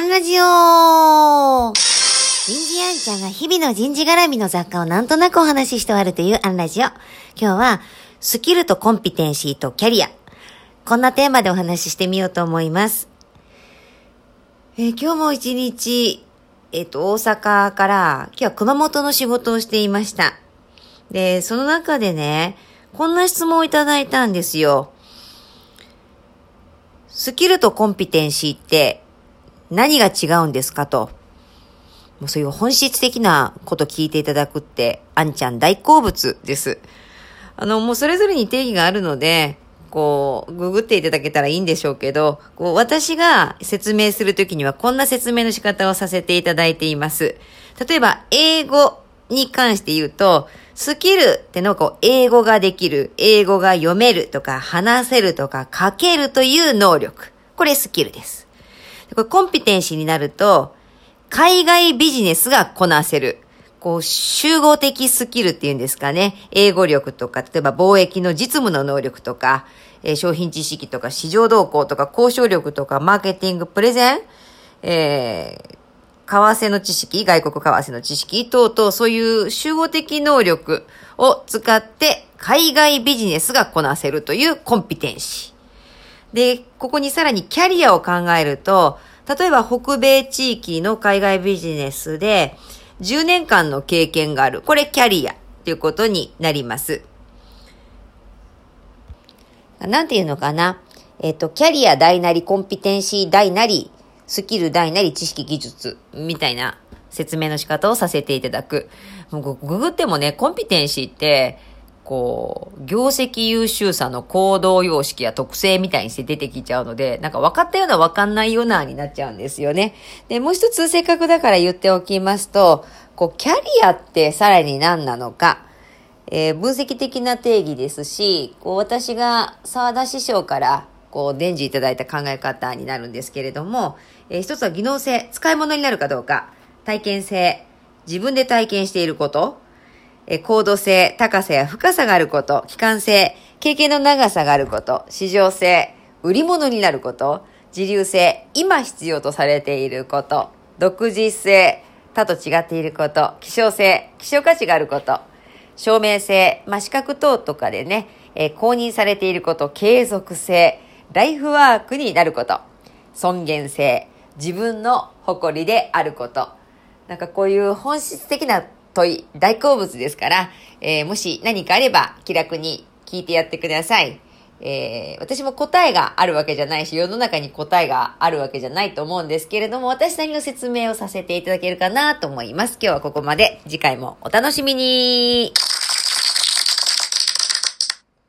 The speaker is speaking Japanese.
アンラジオ人事アンちゃんが日々の人事絡みの雑貨をなんとなくお話しして終わるというアンラジオ。今日は、スキルとコンピテンシーとキャリア。こんなテーマでお話ししてみようと思います。えー、今日も一日、えっ、ー、と、大阪から、今日は熊本の仕事をしていました。で、その中でね、こんな質問をいただいたんですよ。スキルとコンピテンシーって何が違うんですかと。もうそういう本質的なこと聞いていただくって、あんちゃん大好物です。あの、もうそれぞれに定義があるので、こう、ググっていただけたらいいんでしょうけど、こう、私が説明するときにはこんな説明の仕方をさせていただいています。例えば、英語に関して言うと、スキルってのはこう、英語ができる、英語が読めるとか、話せるとか、書けるという能力。これスキルです。これコンピテンシーになると、海外ビジネスがこなせる。こう、集合的スキルっていうんですかね。英語力とか、例えば貿易の実務の能力とか、えー、商品知識とか、市場動向とか、交渉力とか、マーケティング、プレゼン、えー、為替の知識、外国為替の知識等々、そういう集合的能力を使って海外ビジネスがこなせるというコンピテンシー。で、ここにさらにキャリアを考えると、例えば北米地域の海外ビジネスで10年間の経験がある。これキャリアということになります。なんていうのかな？えっ、と、キャリア大なり、コンピテンシー大なり、スキル大なり知識技術みたいな説明の仕方をさせていただく。もうググってもね、コンピテンシーって、こう、業績優秀さの行動様式や特性みたいにして出てきちゃうので、なんか分かったような分かんないようなになっちゃうんですよね。で、もう一つせっかくだから言っておきますと、こう、キャリアってさらに何なのか、えー、分析的な定義ですし、こう、私が沢田師匠からこう、伝授いただいた考え方になるんですけれども、えー、一つは技能性、使い物になるかどうか、体験性、自分で体験していること、え、高度性、高さや深さがあること、機関性、経験の長さがあること、市場性、売り物になること、自流性、今必要とされていること、独自性、他と違っていること、希少性、希少価値があること、証明性、まあ、資格等とかでね、えー、公認されていること、継続性、ライフワークになること。尊厳性。自分の誇りであること。なんかこういう本質的な問い、大好物ですから、えー、もし何かあれば気楽に聞いてやってください。えー、私も答えがあるわけじゃないし、世の中に答えがあるわけじゃないと思うんですけれども、私なりの説明をさせていただけるかなと思います。今日はここまで。次回もお楽しみに